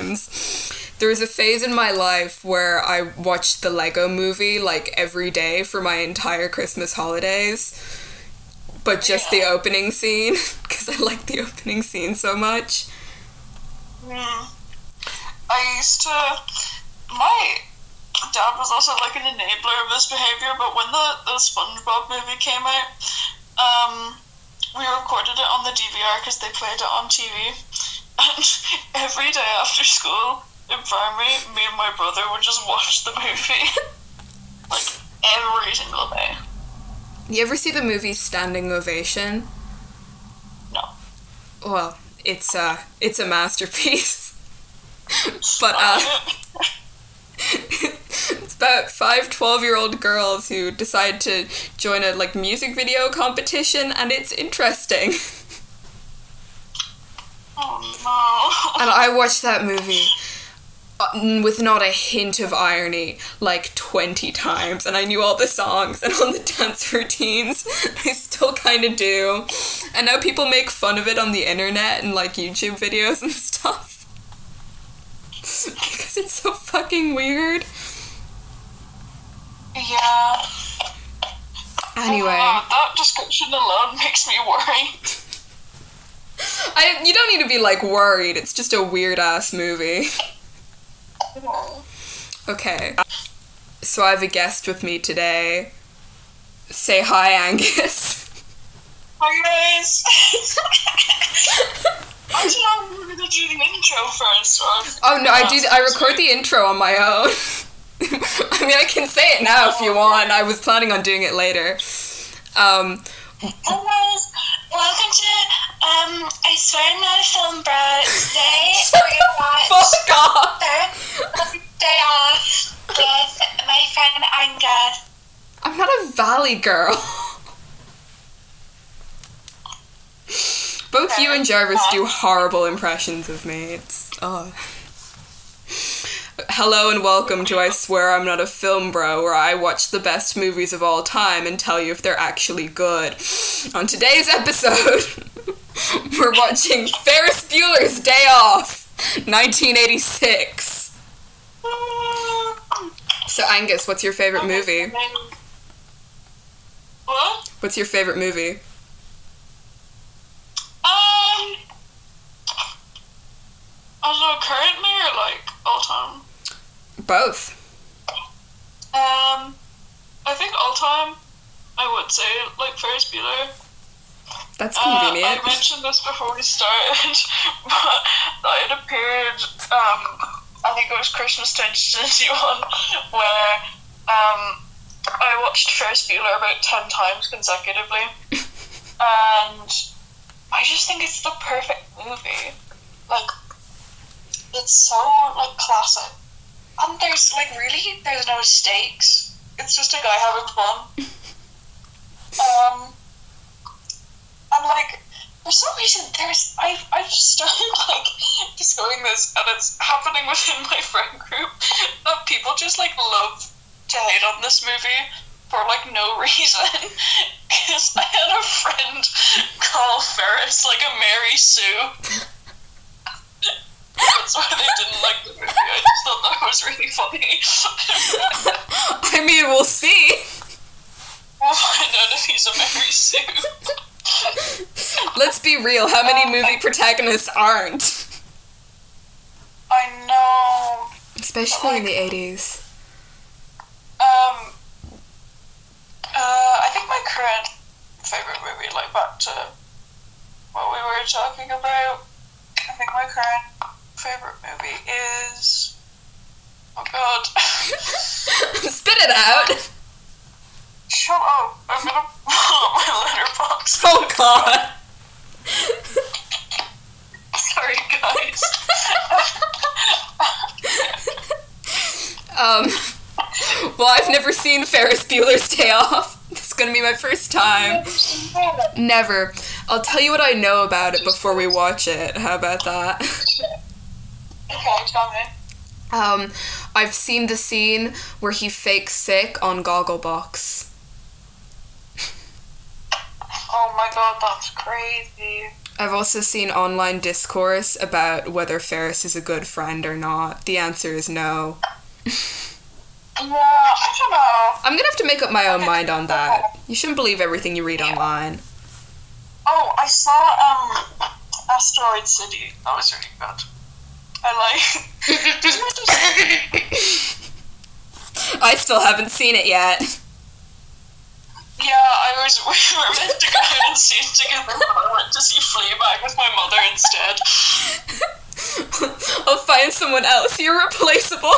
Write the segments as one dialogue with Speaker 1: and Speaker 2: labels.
Speaker 1: times. There was a phase in my life where I watched the Lego movie like every day for my entire Christmas holidays. But just the opening scene, because I like the opening scene so much.
Speaker 2: Mm. I used to. My dad was also like an enabler of this behavior, but when the, the SpongeBob movie came out, um, we recorded it on the DVR because they played it on TV. And every day after school in primary, me and my brother would just watch the movie. like every single day.
Speaker 1: You ever see the movie Standing Ovation?
Speaker 2: No.
Speaker 1: Well, it's a it's a masterpiece. but uh it's about five 12 year old girls who decide to join a like music video competition and it's interesting.
Speaker 2: Oh no.
Speaker 1: and I watched that movie uh, with not a hint of irony like 20 times and I knew all the songs and all the dance routines. I still kind of do. And now people make fun of it on the internet and like YouTube videos and stuff. because it's so fucking weird.
Speaker 2: Yeah.
Speaker 1: Anyway.
Speaker 2: Oh, that description alone makes me worried.
Speaker 1: I you don't need to be like worried. It's just a weird ass movie. Okay. So I have a guest with me today. Say hi, Angus.
Speaker 2: Hi guys. I don't know if we're gonna do the intro first.
Speaker 1: Oh no, I do. I record the intro on my own. I mean, I can say it now if you want. I was planning on doing it later. Um,
Speaker 3: Hello. Welcome to um. I swear I'm not a film bro. Today we're gonna watch
Speaker 1: fuck off.
Speaker 3: Day Off with my friend Angus.
Speaker 1: I'm not a valley girl. Both you and Jarvis do horrible impressions of me. It's oh. Hello and welcome to I Swear I'm Not a Film Bro, where I watch the best movies of all time and tell you if they're actually good. On today's episode, we're watching Ferris Bueller's Day Off, 1986. So, Angus, what's your favorite movie?
Speaker 2: What?
Speaker 1: What's your favorite movie?
Speaker 2: Um. I don't know, currently or like all time?
Speaker 1: Both.
Speaker 2: Um, I think all time, I would say like Ferris Bueller.
Speaker 1: That's
Speaker 2: Uh,
Speaker 1: convenient.
Speaker 2: I mentioned this before we started, but it appeared, um, I think it was Christmas 2021, where um, I watched Ferris Bueller about 10 times consecutively. and I just think it's the perfect movie. Like, it's so, like, classic. And there's, like, really, there's no stakes. It's just a guy having fun. Um, and like for some reason there's I I just started like discovering this and it's happening within my friend group that people just like love to hate on this movie for like no reason because I had a friend call Ferris like a Mary Sue. That's why they didn't like the movie. I just thought that was really funny.
Speaker 1: I mean, we'll see.
Speaker 2: we'll find out if he's a Mary Sue.
Speaker 1: Let's be real. How many movie protagonists aren't?
Speaker 2: I know.
Speaker 1: Especially in the 80s.
Speaker 2: Um, uh, I think my current favorite movie, like back to what we were talking about, I think my current favorite movie is. Oh god.
Speaker 1: Spit it out.
Speaker 2: Shut up. I'm gonna pull up my Letterboxd.
Speaker 1: Oh god.
Speaker 2: Sorry, guys.
Speaker 1: Um, well, I've never seen Ferris Bueller's Day Off. This is gonna be my first time. Never. I'll tell you what I know about it before we watch it. How about that?
Speaker 2: Okay, tell me.
Speaker 1: Um, I've seen the scene where he fakes sick on Gogglebox.
Speaker 2: Oh my god, that's crazy.
Speaker 1: I've also seen online discourse about whether Ferris is a good friend or not. The answer is no.
Speaker 2: Yeah, I don't know.
Speaker 1: I'm gonna have to make up my own mind on that. You shouldn't believe everything you read online.
Speaker 2: Oh, I saw um Asteroid City. That was really good. I like. Doesn't it just
Speaker 1: I still haven't seen it yet.
Speaker 2: Yeah, I was. We were meant to go out and see it together, but I went to see Fleabag with my mother instead.
Speaker 1: I'll find someone else. You're replaceable.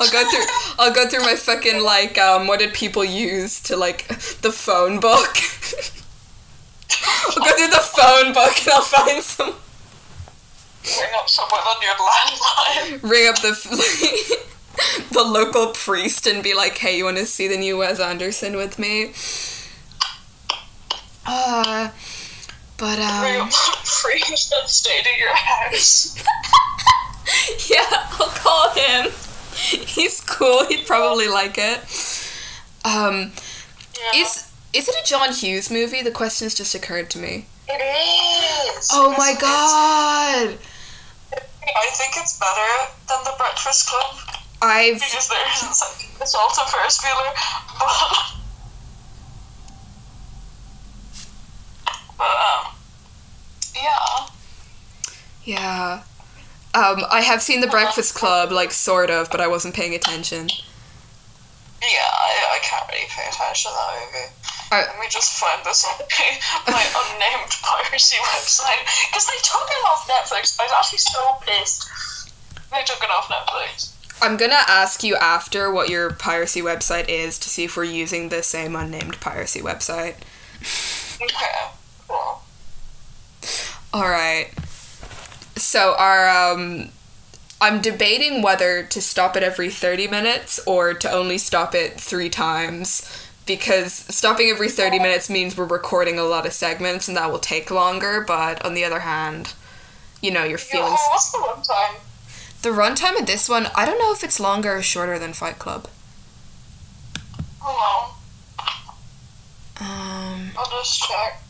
Speaker 1: I'll go through. I'll go through my fucking like. Um, what did people use to like the phone book? I'll go through the phone book and I'll find some.
Speaker 2: Ring up someone on your landline.
Speaker 1: Ring up the the local priest and be like, "Hey, you want to see the new Wes Anderson with me?" Uh, but
Speaker 2: Ring
Speaker 1: um,
Speaker 2: up the priest that stayed at your house.
Speaker 1: yeah, I'll call him. He's cool. He'd probably like it. Um,
Speaker 2: Yeah.
Speaker 1: is is it a John Hughes movie? The question's just occurred to me.
Speaker 2: it is.
Speaker 1: Oh my
Speaker 2: It's-
Speaker 1: god!
Speaker 2: I think it's better than the Breakfast Club
Speaker 1: I've
Speaker 2: because there isn't such assault of Ferris Bueller, but but um yeah.
Speaker 1: yeah. Um, I have seen The Breakfast Club, like sort of, but I wasn't paying attention.
Speaker 2: Yeah, I, I can't really pay attention to that movie. Let me just find this on my unnamed piracy website because they took it off Netflix. I was actually so pissed. They took it off Netflix.
Speaker 1: I'm gonna ask you after what your piracy website is to see if we're using the same unnamed piracy website.
Speaker 2: Okay, cool.
Speaker 1: All right. So our um I'm debating whether to stop it every 30 minutes or to only stop it 3 times because stopping every 30 minutes means we're recording a lot of segments and that will take longer, but on the other hand, you know, your
Speaker 2: Yeah,
Speaker 1: feelings.
Speaker 2: oh, what's the runtime?
Speaker 1: The runtime of this one, I don't know if it's longer or shorter than Fight Club.
Speaker 2: Hold on,
Speaker 1: Um
Speaker 2: I'll just check.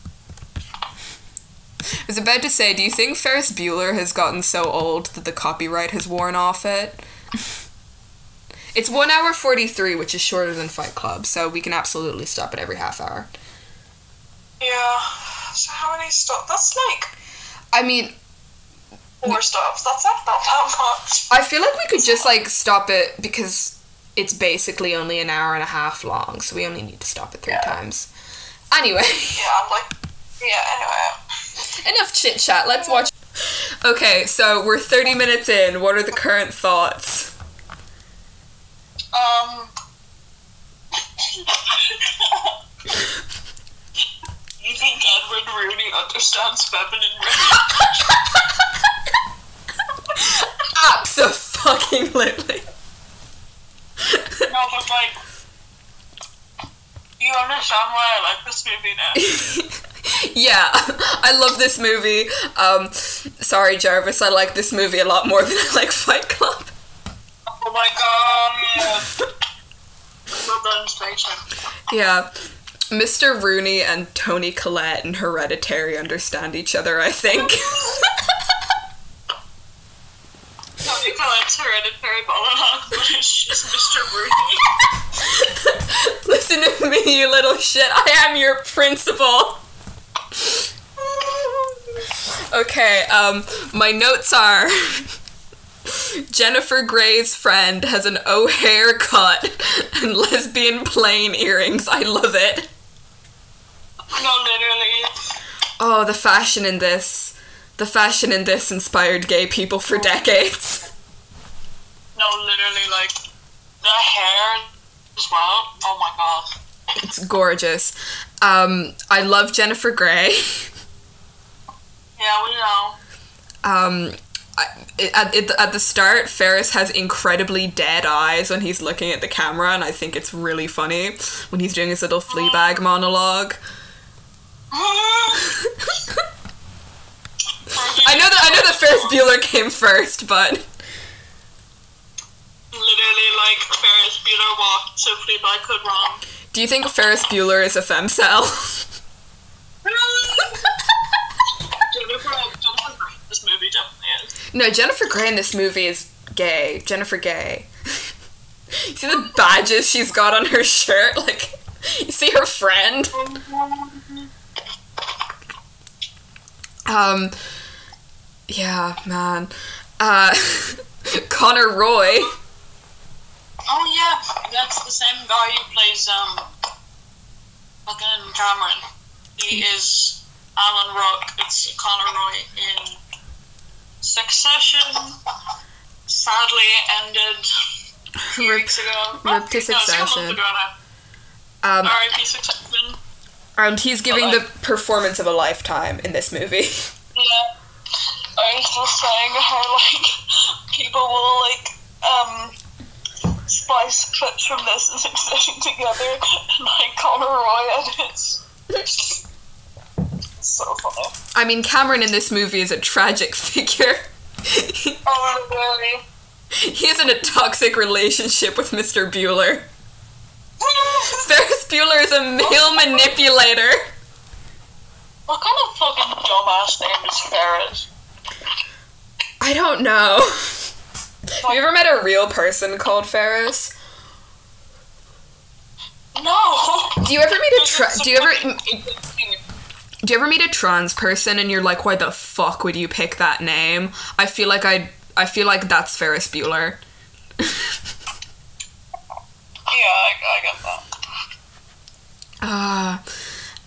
Speaker 1: I was about to say, do you think Ferris Bueller has gotten so old that the copyright has worn off it? it's 1 hour 43, which is shorter than Fight Club, so we can absolutely stop it every half hour.
Speaker 2: Yeah. So how many stops? That's like
Speaker 1: I mean,
Speaker 2: four stops. That's not that much.
Speaker 1: I feel like we could just like stop it because it's basically only an hour and a half long, so we only need to stop it three
Speaker 2: Yeah.
Speaker 1: times. Anyway,
Speaker 2: Yeah, I'm like. Yeah. Anyway.
Speaker 1: enough chit chat. Let's watch. Okay, so we're 30 minutes in. What are the current thoughts?
Speaker 2: Um. you think Edward Rooney understands feminine rage?
Speaker 1: Absolutely.
Speaker 2: no, but like. You understand why I like this movie now?
Speaker 1: yeah, I love this movie. Um, sorry, Jarvis, I like this movie a lot more than I like Fight Club.
Speaker 2: Oh my god!
Speaker 1: Yeah. Mr. Rooney and Toni Collette and Hereditary understand each other, I think.
Speaker 2: Toni Collette's hereditary but just Mr. Rooney.
Speaker 1: Listen to me, you little shit. I am your principal. Okay, um, my notes are Jennifer Grey's friend has an O'Hare cut and lesbian plain earrings. I love it.
Speaker 2: No, literally.
Speaker 1: Oh, the fashion in this. The fashion in this inspired gay people for decades.
Speaker 2: No, literally, like, the hair as well. Oh my god.
Speaker 1: It's gorgeous. Um, I love Jennifer Grey.
Speaker 2: Yeah, we know.
Speaker 1: Um, I, at, at, at the start, Ferris has incredibly dead eyes when he's looking at the camera, and I think it's really funny when he's doing his little Fleabag monologue. I know that I know that Ferris Bueller came first, but
Speaker 2: Literally, like, Ferris Bueller walked so Fleabag could run.
Speaker 1: Do you think Ferris Bueller is a femcel?
Speaker 2: Jennifer, Jennifer Grey, this movie.
Speaker 1: No, Jennifer Grey in this movie is gay. Jennifer Gay. you see the badges she's got on her shirt? Like, you see her friend? Um, yeah, man. Uh, Connor Roy.
Speaker 2: Oh yeah, that's the same guy who plays um fucking Cameron. He is Alan Ruck. It's Connor Roy in Succession. Sadly ended a few
Speaker 1: Rip,
Speaker 2: weeks ago.
Speaker 1: rip to
Speaker 2: No, month
Speaker 1: Succession.
Speaker 2: now.
Speaker 1: Um,
Speaker 2: R.I.P. Succession.
Speaker 1: and he's giving the performance of a lifetime in this movie.
Speaker 2: Yeah. I was just saying how like people will like um splice clips from this and Succession together and like Connor Roy and it's it's so funny.
Speaker 1: I mean, Cameron in this movie is a tragic figure.
Speaker 2: Oh really?
Speaker 1: He's in a toxic relationship with Mr. Bueller. Ferris Bueller is a male manipulator.
Speaker 2: what kind of fucking dumbass name is Ferris?
Speaker 1: I don't know. Have you ever met a real person called Ferris?
Speaker 2: No.
Speaker 1: Do you ever meet a tra- do you ever. Do you ever meet a trans person and you're like, why the fuck would you pick that name? I feel like I I feel like that's Ferris Bueller.
Speaker 2: Yeah, I, I get that.
Speaker 1: Ah,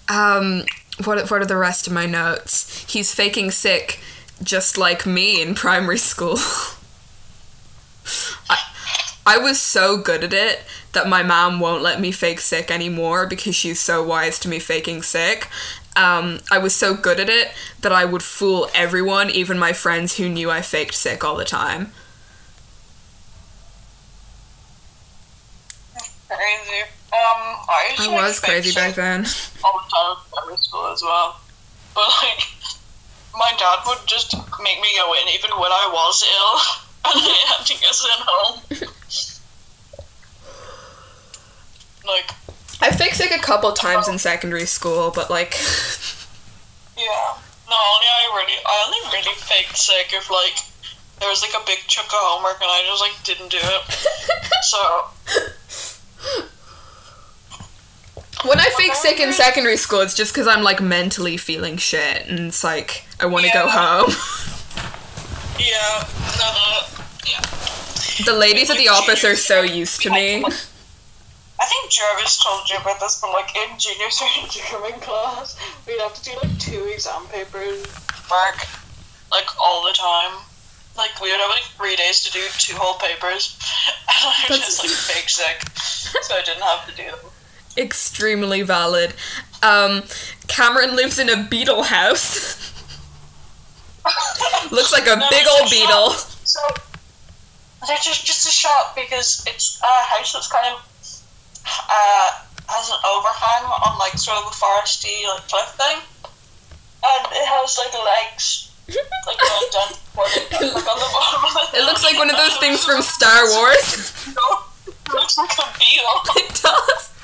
Speaker 1: um, what what are the rest of my notes? He's faking sick, just like me in primary school. I, I was so good at it that my mom won't let me fake sick anymore because she's so wise to me faking sick. Um, I was so good at it that I would fool everyone, even my friends who knew I faked sick all the time.
Speaker 2: Crazy. Um, I,
Speaker 1: I was crazy back then.
Speaker 2: all the time in primary school as well. But like, my dad would just make me go in even when I was ill, and I had to get sent home. like,
Speaker 1: I faked sick a couple times in secondary school, but like,
Speaker 2: yeah. No, only I really, I only really faked sick if like there was like a big chunk of homework and I just like didn't do it. so
Speaker 1: When I fake sick in secondary school, it's just because I'm like mentally feeling shit and it's like I want to go home.
Speaker 2: yeah, no, no, yeah.
Speaker 1: The ladies at the office are so used to me.
Speaker 2: I think Jarvis told you about this, but like in junior cert German class, we'd have to do like two exam papers back, like all the time. Like we would have like three days to do two whole papers, and I was
Speaker 1: That's-
Speaker 2: just like fake sick, so I didn't have to do them.
Speaker 1: Extremely valid. Um, Cameron lives in a beetle house. Looks like a
Speaker 2: No,
Speaker 1: big old beetle.
Speaker 2: shop. So they're just just a shop because it's a house that's kind of uh, has an overhang on like sort of a foresty like cliff thing, and it has like legs like going down toward it, like on the bottom of it.
Speaker 1: It looks like one of those things from Star Wars.
Speaker 2: it looks like a beetle.
Speaker 1: it does.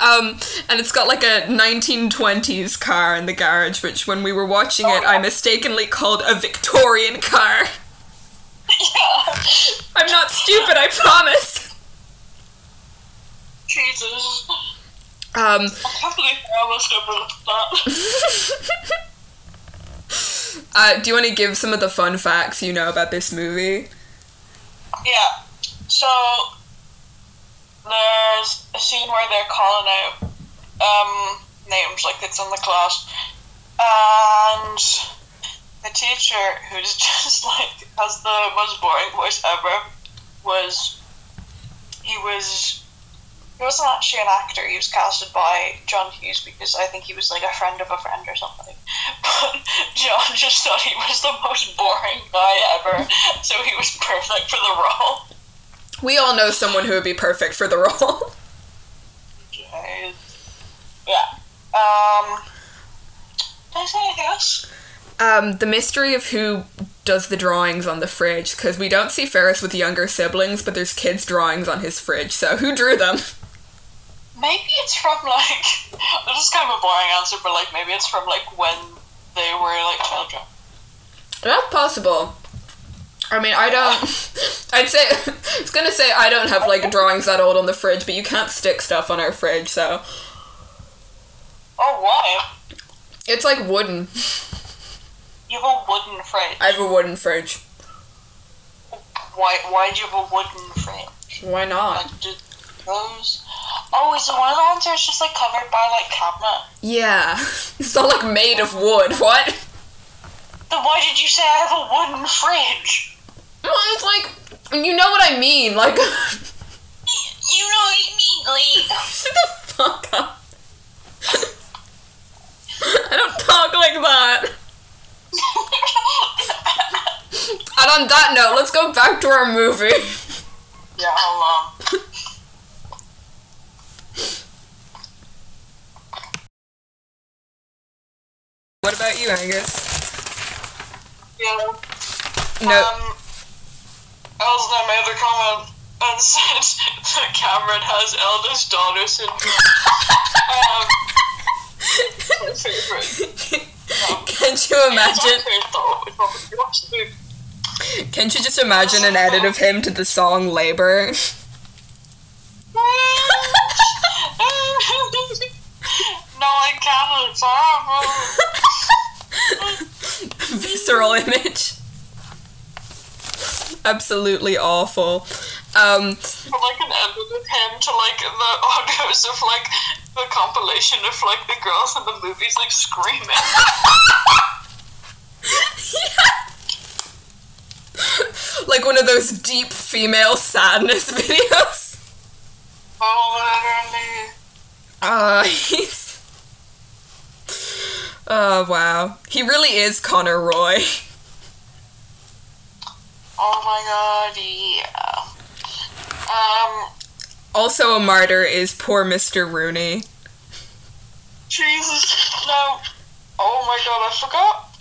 Speaker 1: Um, and it's got like a 1920s car in the garage, which when we were watching it, I mistakenly called a Victorian car.
Speaker 2: yeah.
Speaker 1: I'm not stupid, I promise.
Speaker 2: Jesus.
Speaker 1: Um,
Speaker 2: I can't believe I almost overlooked that.
Speaker 1: uh, do you want to give some of the fun facts you know about this movie?
Speaker 2: Yeah. So there's a scene where they're calling out um, names like it's in the class, and the teacher, who's just like has the most boring voice ever, was he was. He wasn't actually an actor. He was casted by John Hughes because I think he was like a friend of a friend or something. But John just thought he was the most boring guy ever, so he was perfect for the role.
Speaker 1: We all know someone who would be perfect for the role.
Speaker 2: Yeah. Um. Did I say anything else?
Speaker 1: Um, the mystery of who does the drawings on the fridge, because we don't see Ferris with younger siblings, but there's kids' drawings on his fridge, so who drew them?
Speaker 2: Maybe it's from like this is kind of a boring answer, but like maybe it's from like when they were like children.
Speaker 1: That's possible. I mean, I don't. I'd say it's gonna say I don't have like drawings that old on the fridge, but you can't stick stuff on our fridge, so
Speaker 2: Oh, why?
Speaker 1: it's like wooden.
Speaker 2: You have a wooden fridge.
Speaker 1: I have a wooden fridge.
Speaker 2: Why? Why do you have a wooden fridge?
Speaker 1: Why not?
Speaker 2: Like, do those? Oh, is it one of the ones just like covered by like cabinet?
Speaker 1: Yeah, it's not like made of wood. What?
Speaker 2: Then why did you say I have a wooden fridge?
Speaker 1: Well, it's like you know what I mean. Like,
Speaker 3: You know what I mean? Like,
Speaker 1: shut the fuck up. I don't talk like that. And on that note, let's go back to our movie.
Speaker 2: yeah, um.
Speaker 1: What about you, Angus?
Speaker 2: Yeah.
Speaker 1: No.
Speaker 2: Um, Elsna made a comment and said that Cameron has eldest daughter syndrome. um, my favorite.
Speaker 1: Can't you imagine?
Speaker 2: okay though. It's not you watch the movie.
Speaker 1: Can't you just imagine an edit of him to the song "Labor"?
Speaker 2: no, I can't. It's horrible.
Speaker 1: Visceral image. Absolutely awful. Um,
Speaker 2: But like an edit of him to like the audios of like the compilation of like the girls in the movies like screaming.
Speaker 1: like one of those deep female sadness videos.
Speaker 2: oh, literally.
Speaker 1: Uh, he's. Oh wow, he really is Connor Roy.
Speaker 2: Oh my god, yeah. Um,
Speaker 1: Also, a martyr is poor Mr. Rooney.
Speaker 2: Jesus, no. Oh my god, I forgot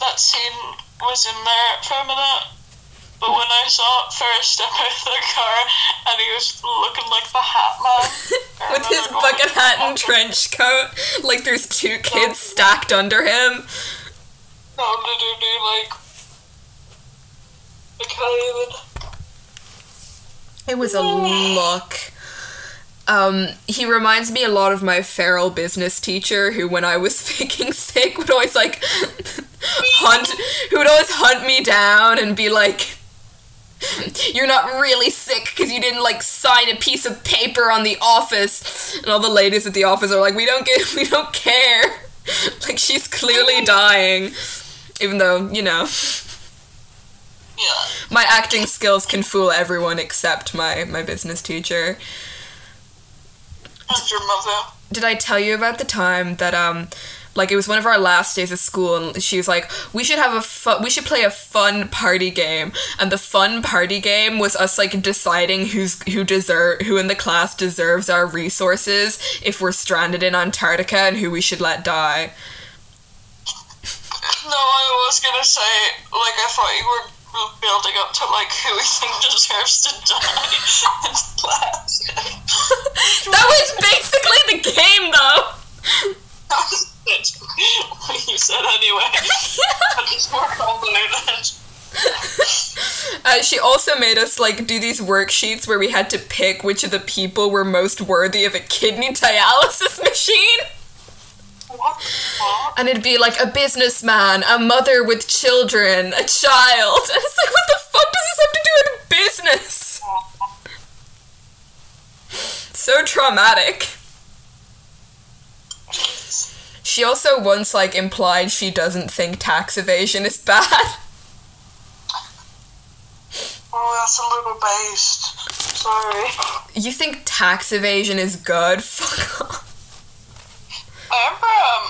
Speaker 2: that scene was in there for a minute. But when I saw it first step out of the car and he was looking like the Hat Man.
Speaker 1: With his bucket hat and trench coat, like there's two kids stacked under him.
Speaker 2: No, literally, like. I can't even.
Speaker 1: It was a look. Um, he reminds me a lot of my feral business teacher, who, when I was faking sick, would always like hunt. Who would always hunt me down and be like, "You're not really sick because you didn't like sign a piece of paper on the office." And all the ladies at the office are like, "We don't get. We don't care." like she's clearly dying, even though you know
Speaker 2: Yeah.
Speaker 1: my acting skills can fool everyone except my my business teacher.
Speaker 2: And your mother.
Speaker 1: Did I tell you about the time that um like it was one of our last days of school and she was like we should have a fu- we should play a fun party game and the fun party game was us like deciding who's who deserve who in the class deserves our resources if we're stranded in Antarctica and who we should let die.
Speaker 2: No, I was gonna say, like, I thought you were building up to, like, who we think deserves to die in class.
Speaker 1: that was basically the game though.
Speaker 2: what you said anyway. More convoluted.
Speaker 1: Uh, she also made us like do these worksheets where we had to pick which of the people were most worthy of a kidney dialysis machine.
Speaker 2: What?
Speaker 1: And it'd be like a businessman, a mother with children, a child. And it's like, what the fuck does this have to do with business? So traumatic. She also once like implied she doesn't think tax evasion is bad.
Speaker 2: Oh, that's a little based. Sorry.
Speaker 1: You think tax evasion is good? Fuck off.
Speaker 2: I remember, um,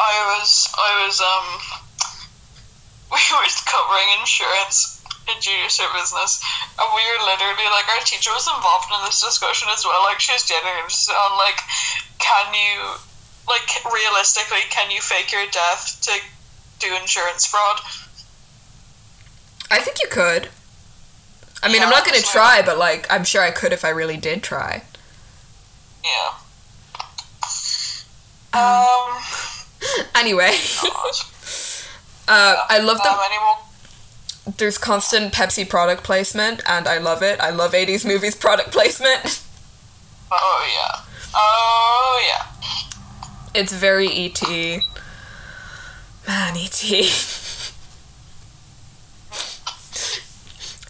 Speaker 2: I was, I was, um, we were covering insurance in junior business, and we were literally, like, our teacher was involved in this discussion as well, like, she was genuinely on, like, can you, like, realistically, can you fake your death to do insurance fraud?
Speaker 1: I think you could. I mean, I'm not gonna
Speaker 2: so-
Speaker 1: try, but like, I'm sure I could if I really did try.
Speaker 2: Yeah. Um.
Speaker 1: Anyway, uh, I love
Speaker 2: Um,
Speaker 1: the
Speaker 2: any more?
Speaker 1: there's constant Pepsi product placement, and I love it. I love 80s movies product placement.
Speaker 2: Oh yeah. Oh yeah.
Speaker 1: It's very ET. Man, ET.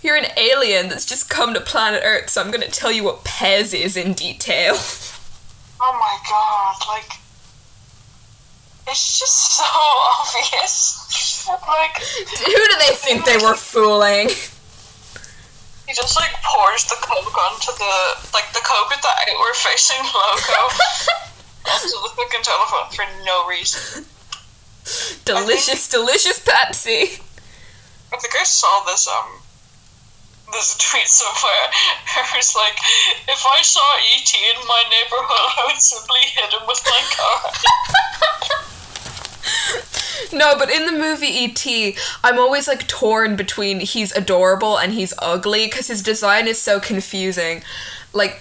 Speaker 1: You're an alien that's just come to planet Earth, so I'm gonna tell you what Pez is in detail.
Speaker 2: Oh my god, like it's just so obvious. Like
Speaker 1: Who do they think they were fooling?
Speaker 2: he just like pours the coke onto the like the coke with the outward facing logo onto the fucking telephone for no reason.
Speaker 1: delicious, delicious Pepsi.
Speaker 2: I think I saw this um this tweet somewhere. It was like, if I saw ET in my neighborhood, I would simply hit him with my car.
Speaker 1: No, but in the movie E.T., I'm always like torn between he's adorable and he's ugly because his design is so confusing. Like,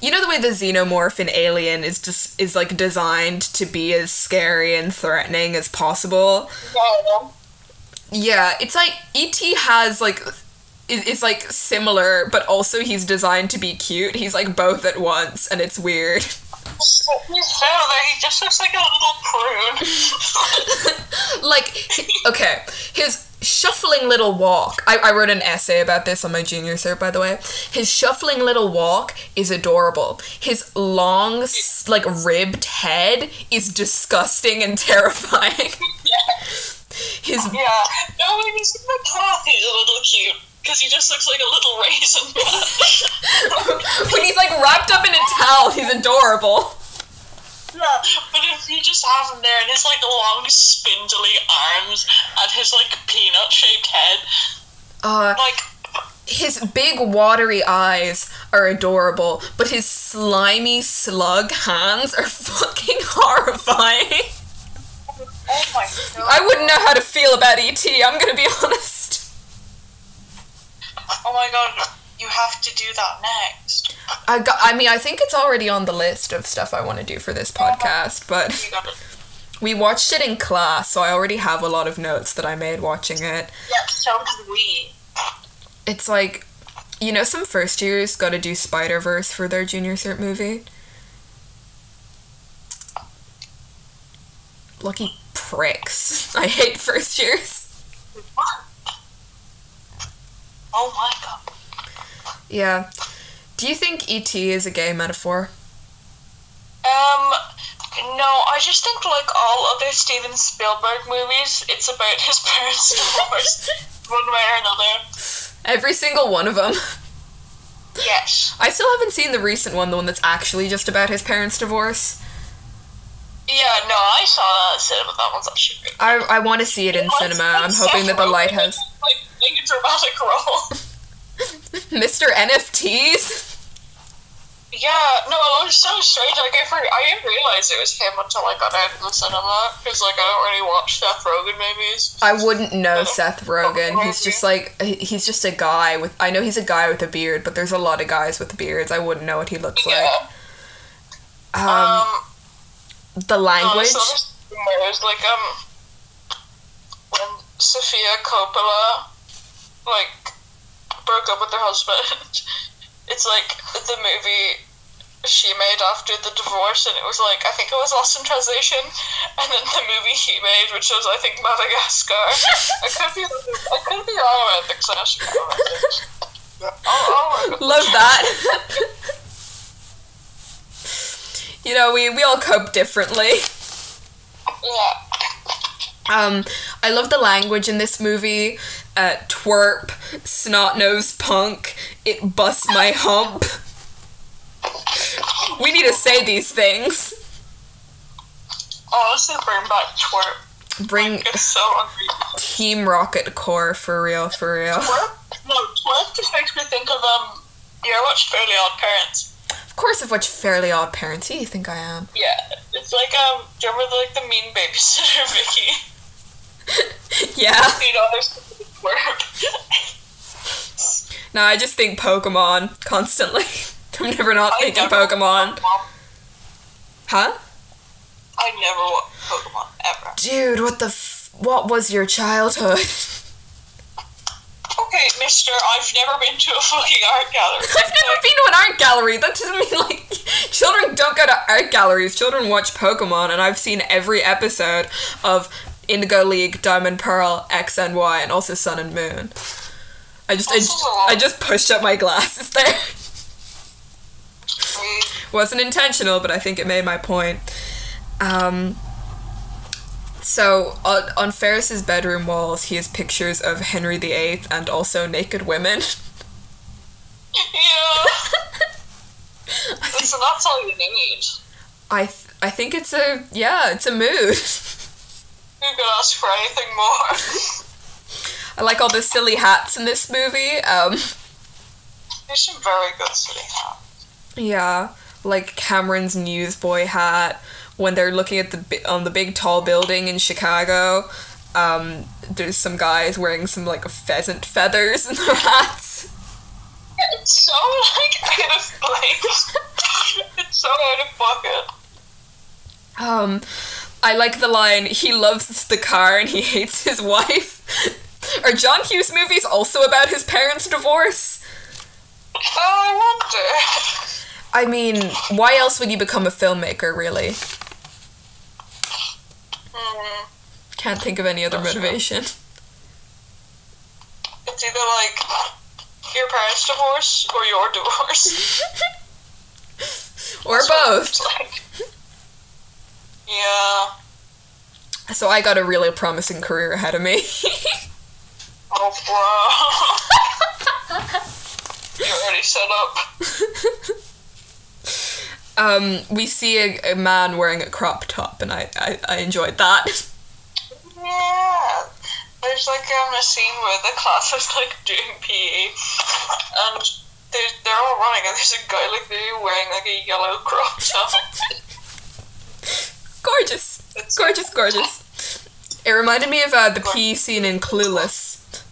Speaker 1: you know the way the xenomorph in Alien is just is like designed to be as scary and threatening as possible.
Speaker 2: No.
Speaker 1: Yeah, it's like E.T. has like it's like similar, but also he's designed to be cute. He's like both at once, and it's weird.
Speaker 2: He's he just looks like a little prune.
Speaker 1: like okay his shuffling little walk I, I wrote an essay about this on my junior cert by the way his shuffling little walk is adorable his long like ribbed head is disgusting and terrifying his
Speaker 2: yeah. No, when he's in the cloth, he's a little cute. Because he just looks like a little raisin.
Speaker 1: when he's like wrapped up in a towel he's adorable
Speaker 2: yeah, but if you just have him there and his like long spindly arms and his like peanut shaped head,
Speaker 1: uh
Speaker 2: like
Speaker 1: his big watery eyes are adorable but his slimy slug hands are fucking horrifying
Speaker 2: oh my god.
Speaker 1: I wouldn't know how to feel about ET, I'm gonna be honest.
Speaker 2: Oh my god, you have to do that next.
Speaker 1: I got I mean I think it's already on the list of stuff I want to do for this oh podcast, but
Speaker 2: You got it.
Speaker 1: we watched it in class, so I already have a lot of notes that I made watching it.
Speaker 2: Yeah, so did we.
Speaker 1: It's like you know some first years got to do Spider-Verse for their junior cert movie. Lucky pricks. I hate first years.
Speaker 2: Oh my god.
Speaker 1: Yeah. Do you think ET is a gay metaphor?
Speaker 2: Um, no, I just think like all other Steven Spielberg movies, it's about his parents' divorce, one way or another.
Speaker 1: Every single one of them.
Speaker 2: Yes.
Speaker 1: I still haven't seen the recent one, the one that's actually just about his parents' divorce.
Speaker 2: Yeah, no, I saw that at cinema. That one's actually.
Speaker 1: I, I want to see it in cinema. I'm hoping that the lighthouse.
Speaker 2: Like, playing a dramatic role.
Speaker 1: Mr. NFTs?
Speaker 2: yeah, no, it was so strange. Like, I, for, I didn't realize it was him until I got out of the cinema. Because, like, I don't really watch Seth Rogen movies.
Speaker 1: I wouldn't know Seth Rogen. He's just like, he's just a guy with. I know he's a guy with a beard, but there's a lot of guys with beards. I wouldn't know what he looks like. Um,
Speaker 2: Um,
Speaker 1: the language.
Speaker 2: so there's- there's, like, um, when Sofia Coppola, like, broke up with her husband, it's like the movie she made after the divorce, and it was like, I think it was Lost in Translation, and then the movie he made, which was, I think, Madagascar. I could be, I could be wrong about it, because I actually can't remember. Oh, oh,
Speaker 1: Love that. you know, we, we all cope differently.
Speaker 2: yeah.
Speaker 1: Um, I love the language in this movie. Uh, twerp, snot nosed punk, it busts my hump. We need to say these things.
Speaker 2: Honestly, bring back twerp.
Speaker 1: Bring
Speaker 2: It's so unreal.
Speaker 1: Team Rocket Core for real, for real.
Speaker 2: Twerp? No, twerp just makes me think of, um, you ever watched Fairly Odd Parents?
Speaker 1: Of course, I've watched Fairly Odd Parents. Who do you think I am?
Speaker 2: Yeah, it's like um, do you remember like the mean babysitter Vicky?
Speaker 1: yeah.
Speaker 2: You know, there's work.
Speaker 1: No, I just think Pokemon constantly. I'm never not
Speaker 2: I
Speaker 1: thinking
Speaker 2: never-
Speaker 1: Pokemon. Huh?
Speaker 2: I never watched Pokemon ever.
Speaker 1: Dude, what the f- what was your childhood?
Speaker 2: Okay, Mister, I've never been to a fucking art gallery.
Speaker 1: I've never been to an art gallery. That doesn't mean like children don't go to art galleries. Children watch Pokemon, and I've seen every episode of Indigo League, Diamond Pearl, X and Y, and also Sun and Moon. I just I,
Speaker 2: This is a lot.
Speaker 1: I just pushed up my glasses there. Wasn't intentional, but I think it made my point. Um. So on, on Ferris's bedroom walls, he has pictures of Henry VIII and also naked women.
Speaker 2: Yeah. Listen, that's all you need.
Speaker 1: I th- I think it's a yeah, it's a mood.
Speaker 2: You could ask for anything more.
Speaker 1: I like all the silly hats in this movie. Um,
Speaker 2: There's some very good silly hats.
Speaker 1: yeah, like Cameron's newsboy hat when they're looking at the on the big tall building in Chicago. Um, there's some guys wearing some like pheasant feathers in their hats.
Speaker 2: It's so like out of place. it's so out of pocket.
Speaker 1: Um, I like the line he loves the car and he hates his wife. Are John Hughes movies also about his parents' divorce?
Speaker 2: Oh, I wonder.
Speaker 1: I mean, why else would you become a filmmaker, really?
Speaker 2: Hmm.
Speaker 1: Can't think of any other
Speaker 2: That's
Speaker 1: motivation.
Speaker 2: It's either like your parents' divorce or your divorce.
Speaker 1: or
Speaker 2: That's
Speaker 1: both.
Speaker 2: Yeah.
Speaker 1: So I got a really promising career ahead of me.
Speaker 2: Oh, bro. You're already set up.
Speaker 1: um, we see a, a man wearing a crop top, and I, I, I enjoyed that.
Speaker 2: Yeah. There's like um, a scene where the class is like doing PE and they're, they're all running and there's a guy like there wearing like a yellow crop top.
Speaker 1: Gorgeous. Gorgeous, gorgeous. It reminded me of uh, the pee scene in Clueless.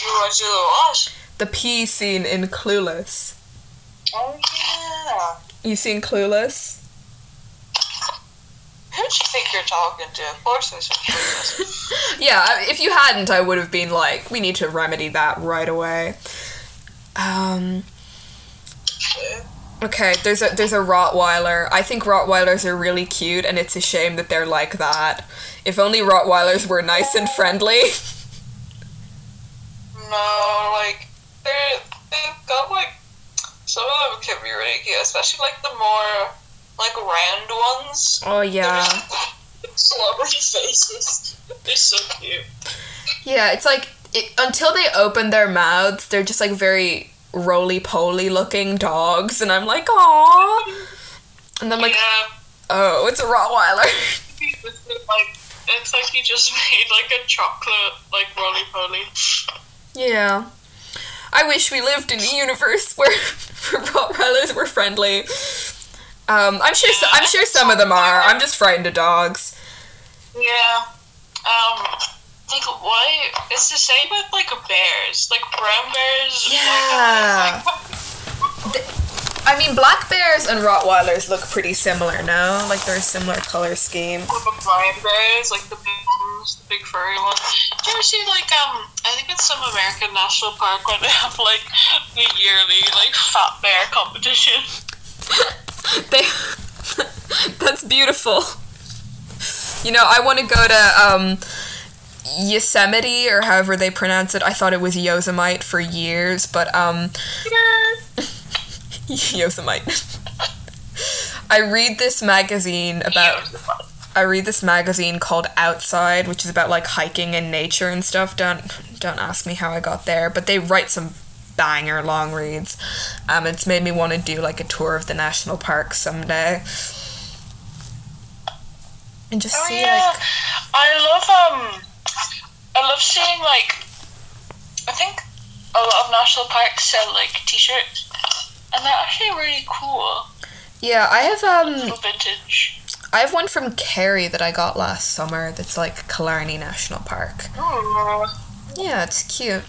Speaker 2: You want do the
Speaker 1: pee scene in Clueless.
Speaker 2: Oh yeah.
Speaker 1: You seen Clueless?
Speaker 2: Who do you think you're talking to? Of course a clueless.
Speaker 1: Yeah, if you hadn't, I would have been like, we need to remedy that right away. Um, okay, there's a there's a Rottweiler. I think Rottweilers are really cute, and it's a shame that they're like that. If only Rottweilers were nice and friendly.
Speaker 2: No, like they're they've got like some of them can be really cute, especially like the more like round ones.
Speaker 1: Oh yeah,
Speaker 2: Celebrity faces. They're so cute.
Speaker 1: yeah. It's like it, until they open their mouths, they're just like very roly poly looking dogs, and I'm like, aww. And then like,
Speaker 2: yeah.
Speaker 1: oh, it's a Rottweiler.
Speaker 2: It's like it's like you just made like a chocolate like roly poly.
Speaker 1: Yeah. I wish we lived in a universe where, Rottweilers were friendly. Um, I'm sure. I'm sure some of them are. I'm just frightened of dogs.
Speaker 2: Yeah. Um. Like what? It's the same with like bears, like brown bears.
Speaker 1: Yeah.
Speaker 2: Like,
Speaker 1: I mean, black bears and Rottweilers look pretty similar, no? Like they're a similar color scheme.
Speaker 2: the brown bears, like the big ones, the big furry ones. Do you ever see like um? I think it's some American national park where they have like the yearly like fat bear competition.
Speaker 1: They. That's beautiful. You know, I want to go to um, Yosemite or however they pronounce it. I thought it was Yosemite for years, but um, Yosemite. I read this magazine about. I read this magazine called Outside, which is about like hiking and nature and stuff. Don't don't ask me how I got there, but they write some banger long reads. Um, it's made me want to do like a tour of the national park someday, and just
Speaker 2: Oh
Speaker 1: see
Speaker 2: yeah,
Speaker 1: like
Speaker 2: I love um, I love seeing like, I think a lot of national parks sell like t-shirts, and they're actually really cool,
Speaker 1: yeah. I have um
Speaker 2: little vintage.
Speaker 1: I have one from Kerry that I got last summer. That's like Killarney National Park.
Speaker 2: Oh,
Speaker 1: Yeah, it's cute.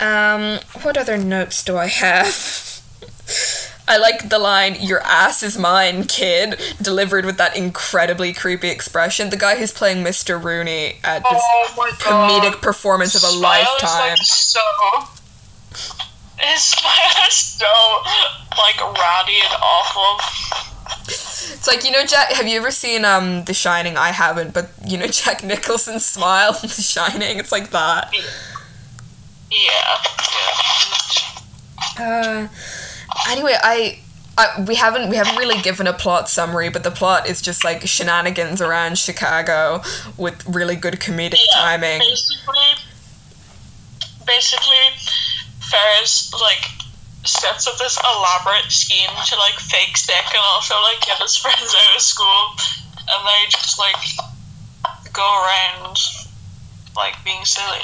Speaker 1: Um, what other notes do I have? I like the line "Your ass is mine, kid," delivered with that incredibly creepy expression. The guy who's playing Mr. Rooney at this
Speaker 2: Oh my god.
Speaker 1: comedic performance of a
Speaker 2: Smile is,
Speaker 1: lifetime.
Speaker 2: Like, so. His smile is so like ratty and awful.
Speaker 1: It's like you know, Jack. Have you ever seen um The Shining? I haven't, but you know Jack Nicholson's smile in The Shining. It's like that.
Speaker 2: Yeah. Yeah.
Speaker 1: Uh, anyway, I, I we haven't we haven't really given a plot summary, but the plot is just like shenanigans around Chicago with really good comedic
Speaker 2: Yeah,
Speaker 1: timing.
Speaker 2: Basically, basically, Ferris like sets up this elaborate scheme to like fake sick and also like get his friends out of school, and they just like go around like being silly.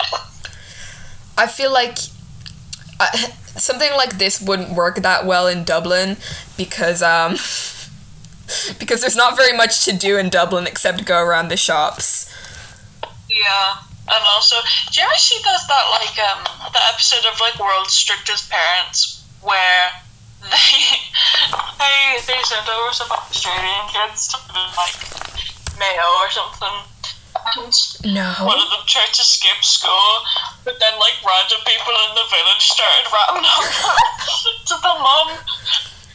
Speaker 1: I feel like uh, something like this wouldn't work that well in Dublin because um because there's not very much to do in Dublin except go around the shops.
Speaker 2: Yeah. And also, do you ever see that that like um the episode of like World's Strictest Parents where they they they sent over some Australian kids to like Mayo or something. And
Speaker 1: No.
Speaker 2: one of them tried to skip school, but then like random people in the village started ratting up to the mum.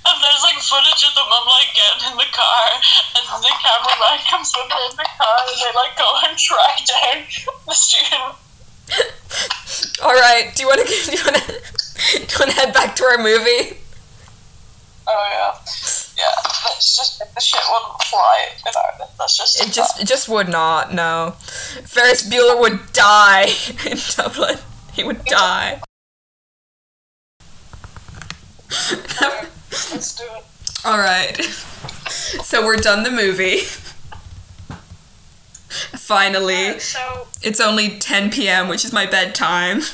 Speaker 2: And there's like footage of the mum like getting in the car, and the cameraman comes with her in the car, and they like go and track down the student.
Speaker 1: All right. Do you want to do you want to do you want to head back to our movie?
Speaker 2: Oh yeah, yeah. That's just the shit wouldn't fly in Ireland. That's just
Speaker 1: It just it just would not. No. Ferris Bueller would die in Dublin. He would die.
Speaker 2: let's do it.
Speaker 1: All right. So we're done the movie. Finally,
Speaker 2: So
Speaker 1: it's only 10 p.m., which is my bedtime.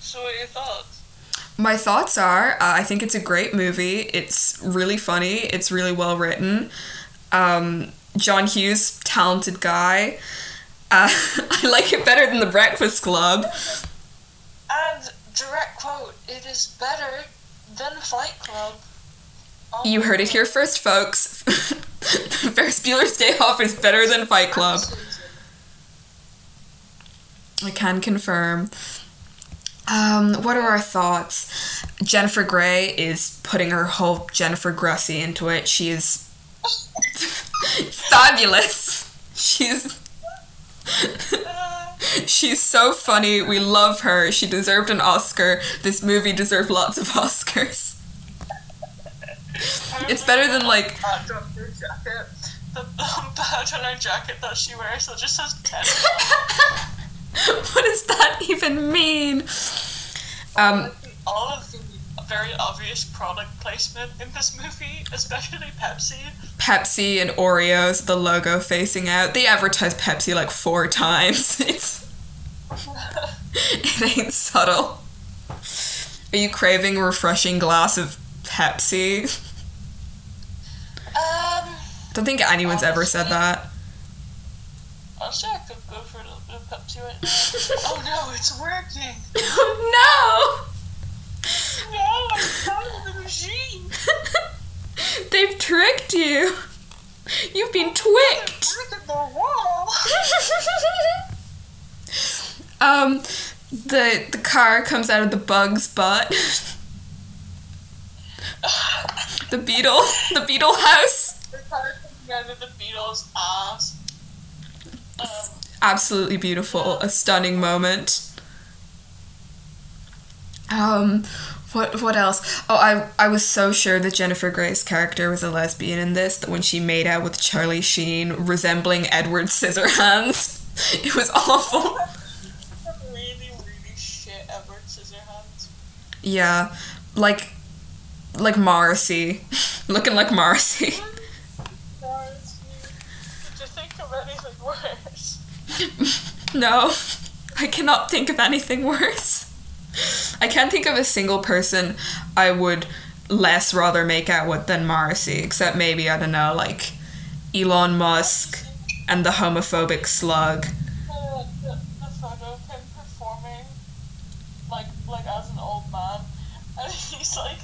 Speaker 2: so what are your thoughts?
Speaker 1: My thoughts are uh, I think it's a great movie. It's really funny, it's really well written. Um, John Hughes, talented guy. Uh, I like it better than The Breakfast Club.
Speaker 2: And direct quote: "It is better than Fight Club." Oh
Speaker 1: You heard it here first, folks. Ferris Bueller's Day Off is better than Fight Club. I can confirm. Um, what are our thoughts? Jennifer Grey is putting her whole Jennifer Grussy into it. She is fabulous. She's she's so funny. We love her. She deserved an Oscar. This movie deserved lots of Oscars. It's better than like
Speaker 2: Pat Turner jacket. The um, Pat Turner jacket that she wears that just says.
Speaker 1: what does that even mean? Um,
Speaker 2: All of the very obvious product placement in this movie, especially Pepsi.
Speaker 1: Pepsi and Oreos, the logo facing out. They advertise Pepsi like four times. It's it ain't subtle. Are you craving a refreshing glass of Pepsi?
Speaker 2: Um,
Speaker 1: Don't think anyone's ever said that.
Speaker 2: honestly, I could go for a little bit of Pepsi right now. oh no, it's working!
Speaker 1: no!
Speaker 2: No, I'm of the machine!
Speaker 1: They've tricked you. You've been twicked.
Speaker 2: The wall!
Speaker 1: um, the the car comes out of the bug's butt. the beetle, the beetle house.
Speaker 2: The car coming out of the Beatles' ass. Um,
Speaker 1: Absolutely beautiful, a stunning moment. Um, what what else? Oh, I I was so sure that Jennifer Grey's character was a lesbian in this that when she made out with Charlie Sheen, resembling Edward Scissorhands, it was awful.
Speaker 2: really, really shit Edward Scissorhands.
Speaker 1: Yeah, like like Morrissey, looking like Morrissey.
Speaker 2: Morrissey. Did you think of anything worse?
Speaker 1: No, I cannot think of anything worse. I can't think of a single person I would less rather make out with than Morrissey, except maybe, I don't know, like Elon Musk and the homophobic slug.
Speaker 2: The, the, the photo of him performing, like, like as an old man, and he's like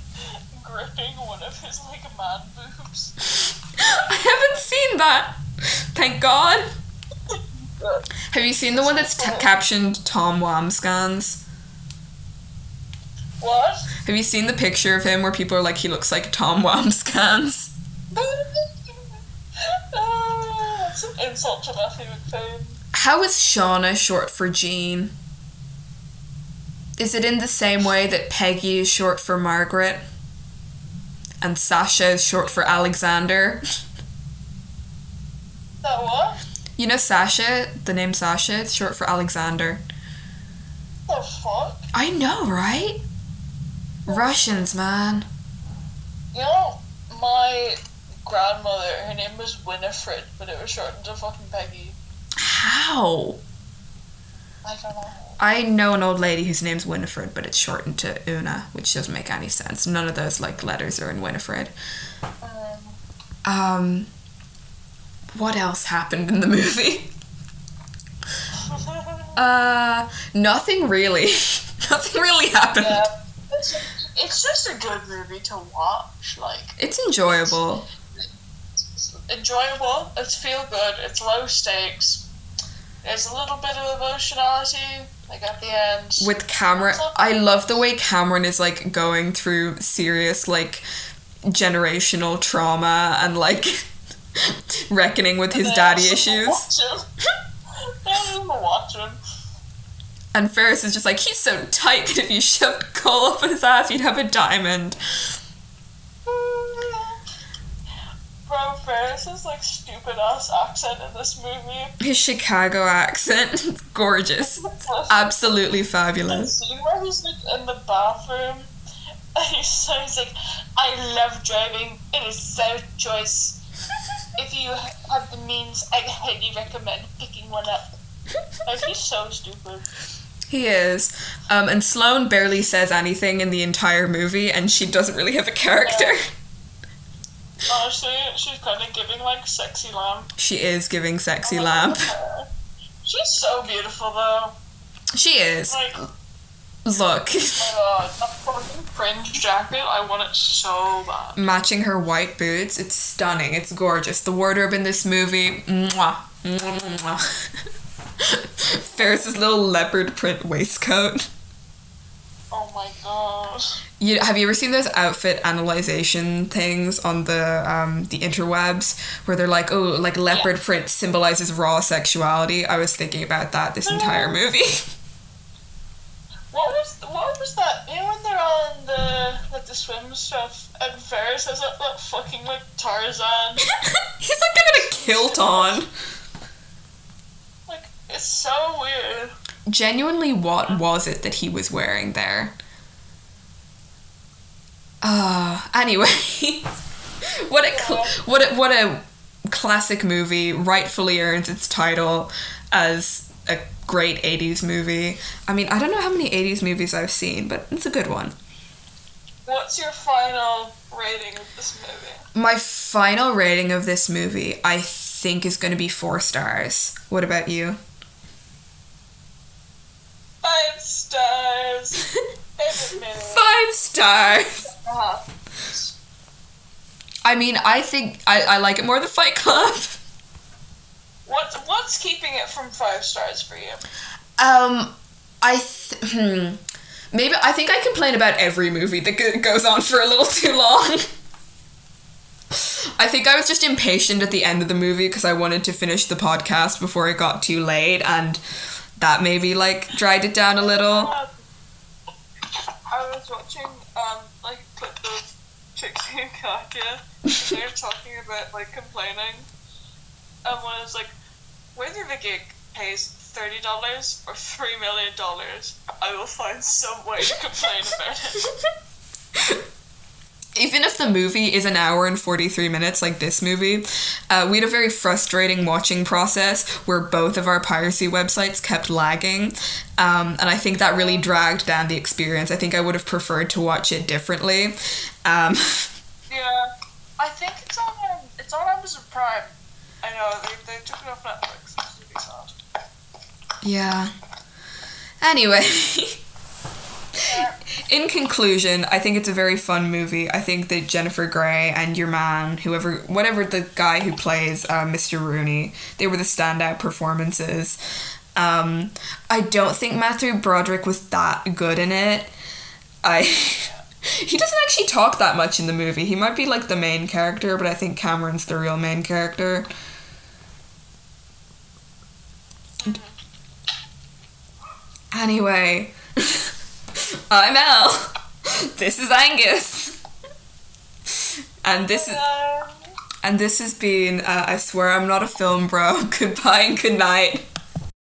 Speaker 2: gripping one of his like man boobs.
Speaker 1: I haven't seen that. Thank God. Have you seen the one that's t- captioned Tom Wambsgans?
Speaker 2: What?
Speaker 1: Have you seen the picture of him where people are like, he looks like Tom Wambsgans?
Speaker 2: Ah, That's an insult to Matthew Macfadyen.
Speaker 1: How is Shauna short for Jean? Is it in the same way that Peggy is short for Margaret? And Sasha is short for Alexander?
Speaker 2: That what?
Speaker 1: You know Sasha, the name Sasha, it's short for Alexander.
Speaker 2: The fuck?
Speaker 1: I know, right? Russians, man.
Speaker 2: You know, my grandmother, her name was Winifred, but it was shortened to fucking Peggy.
Speaker 1: How?
Speaker 2: I don't know.
Speaker 1: I know an old lady whose name's Winifred, but it's shortened to Una, which doesn't make any sense. None of those like letters are in Winifred.
Speaker 2: Um,
Speaker 1: Um, what else happened in the movie? Uh, nothing really. nothing really happened.
Speaker 2: yeah, it's, it's just a good movie to watch. Like,
Speaker 1: It's enjoyable.
Speaker 2: it's enjoyable. It's feel good. It's low stakes. There's a little bit of emotionality, like at the end.
Speaker 1: With Cameron, I love the way Cameron is like going through serious like generational trauma and like reckoning with his daddy issues.
Speaker 2: Watch him. they don't even watch him.
Speaker 1: And Ferris is just like, he's so tight that if you shoved coal up his ass, you'd have a diamond.
Speaker 2: Bro, Ferris's like stupid ass accent in this movie.
Speaker 1: His Chicago accent, gorgeous. Absolutely fabulous.
Speaker 2: The scene where he's like in the bathroom and he's, so, says like, I love driving. It is so choice. If you have the means, I highly recommend picking one up. Like he's so stupid.
Speaker 1: He is. Um, and Sloane barely says anything in the entire movie, and she doesn't really have a character.
Speaker 2: Honestly, she's kind of giving like sexy lamb.
Speaker 1: She is giving sexy lamp.
Speaker 2: She's so beautiful though.
Speaker 1: She is.
Speaker 2: Like,
Speaker 1: Look,
Speaker 2: my fucking fringe jacket. I want it so bad.
Speaker 1: matching her white boots, it's stunning. It's gorgeous. The wardrobe in this movie, mwah, mwah, mwah. Ferris's little leopard print waistcoat.
Speaker 2: Oh my god.
Speaker 1: You have you ever seen those outfit analyzation things on the um the interwebs where they're like, oh, like leopard print symbolizes raw sexuality? I was thinking about that this entire movie.
Speaker 2: What was what was that? You know when they're on the like the swim stuff and Ferris has that, that fucking like Tarzan.
Speaker 1: He's like got a kilt on.
Speaker 2: like it's so weird.
Speaker 1: Genuinely, what was it that he was wearing there? Uh, anyway, what a cl- what a, what a classic movie rightfully earns its title as a great 80s movie. I mean, I don't know how many 80s movies I've seen, but it's a good one.
Speaker 2: What's your final rating of this movie?
Speaker 1: My final rating of this movie, I think, is going to be four stars. What about you?
Speaker 2: Five stars.
Speaker 1: Five stars.
Speaker 2: Uh-huh.
Speaker 1: I mean, I think I, I like it more than Fight Club.
Speaker 2: What what's keeping it from five stars for you?
Speaker 1: Um, I th- hmm. maybe I think I complain about every movie that go- goes on for a little too long. I think I was just impatient at the end of the movie because I wanted to finish the podcast before it got too late, and that maybe like dried it down a little.
Speaker 2: Um, I was watching um like a clip of Trixie and Katya. and They were talking about like complaining. And one is like, whether the gig pays thirty dollars or three million dollars, I will find some way to complain about it.
Speaker 1: Even if the movie is an hour and 43 minutes like this movie, uh, we had a very frustrating watching process where both of our piracy websites kept lagging. Um, and I think that really dragged down the experience. I think I would have preferred to watch it differently. Um,
Speaker 2: Yeah, I think it's on um, it's on Amazon Prime. I know they, they took it off Netflix.
Speaker 1: Yeah. Anyway, in conclusion, I think it's a very fun movie. I think that Jennifer Grey and your man, whoever, whatever the guy who plays uh, Mr. Rooney, they were the standout performances. Um, I don't think Matthew Broderick was that good in it. I. he doesn't actually talk that much in the movie. He might be like the main character, but I think Cameron's the real main character. Anyway, I'm Al. This is Angus. And this is and this has been uh, I swear I'm not a film bro. Goodbye and good night.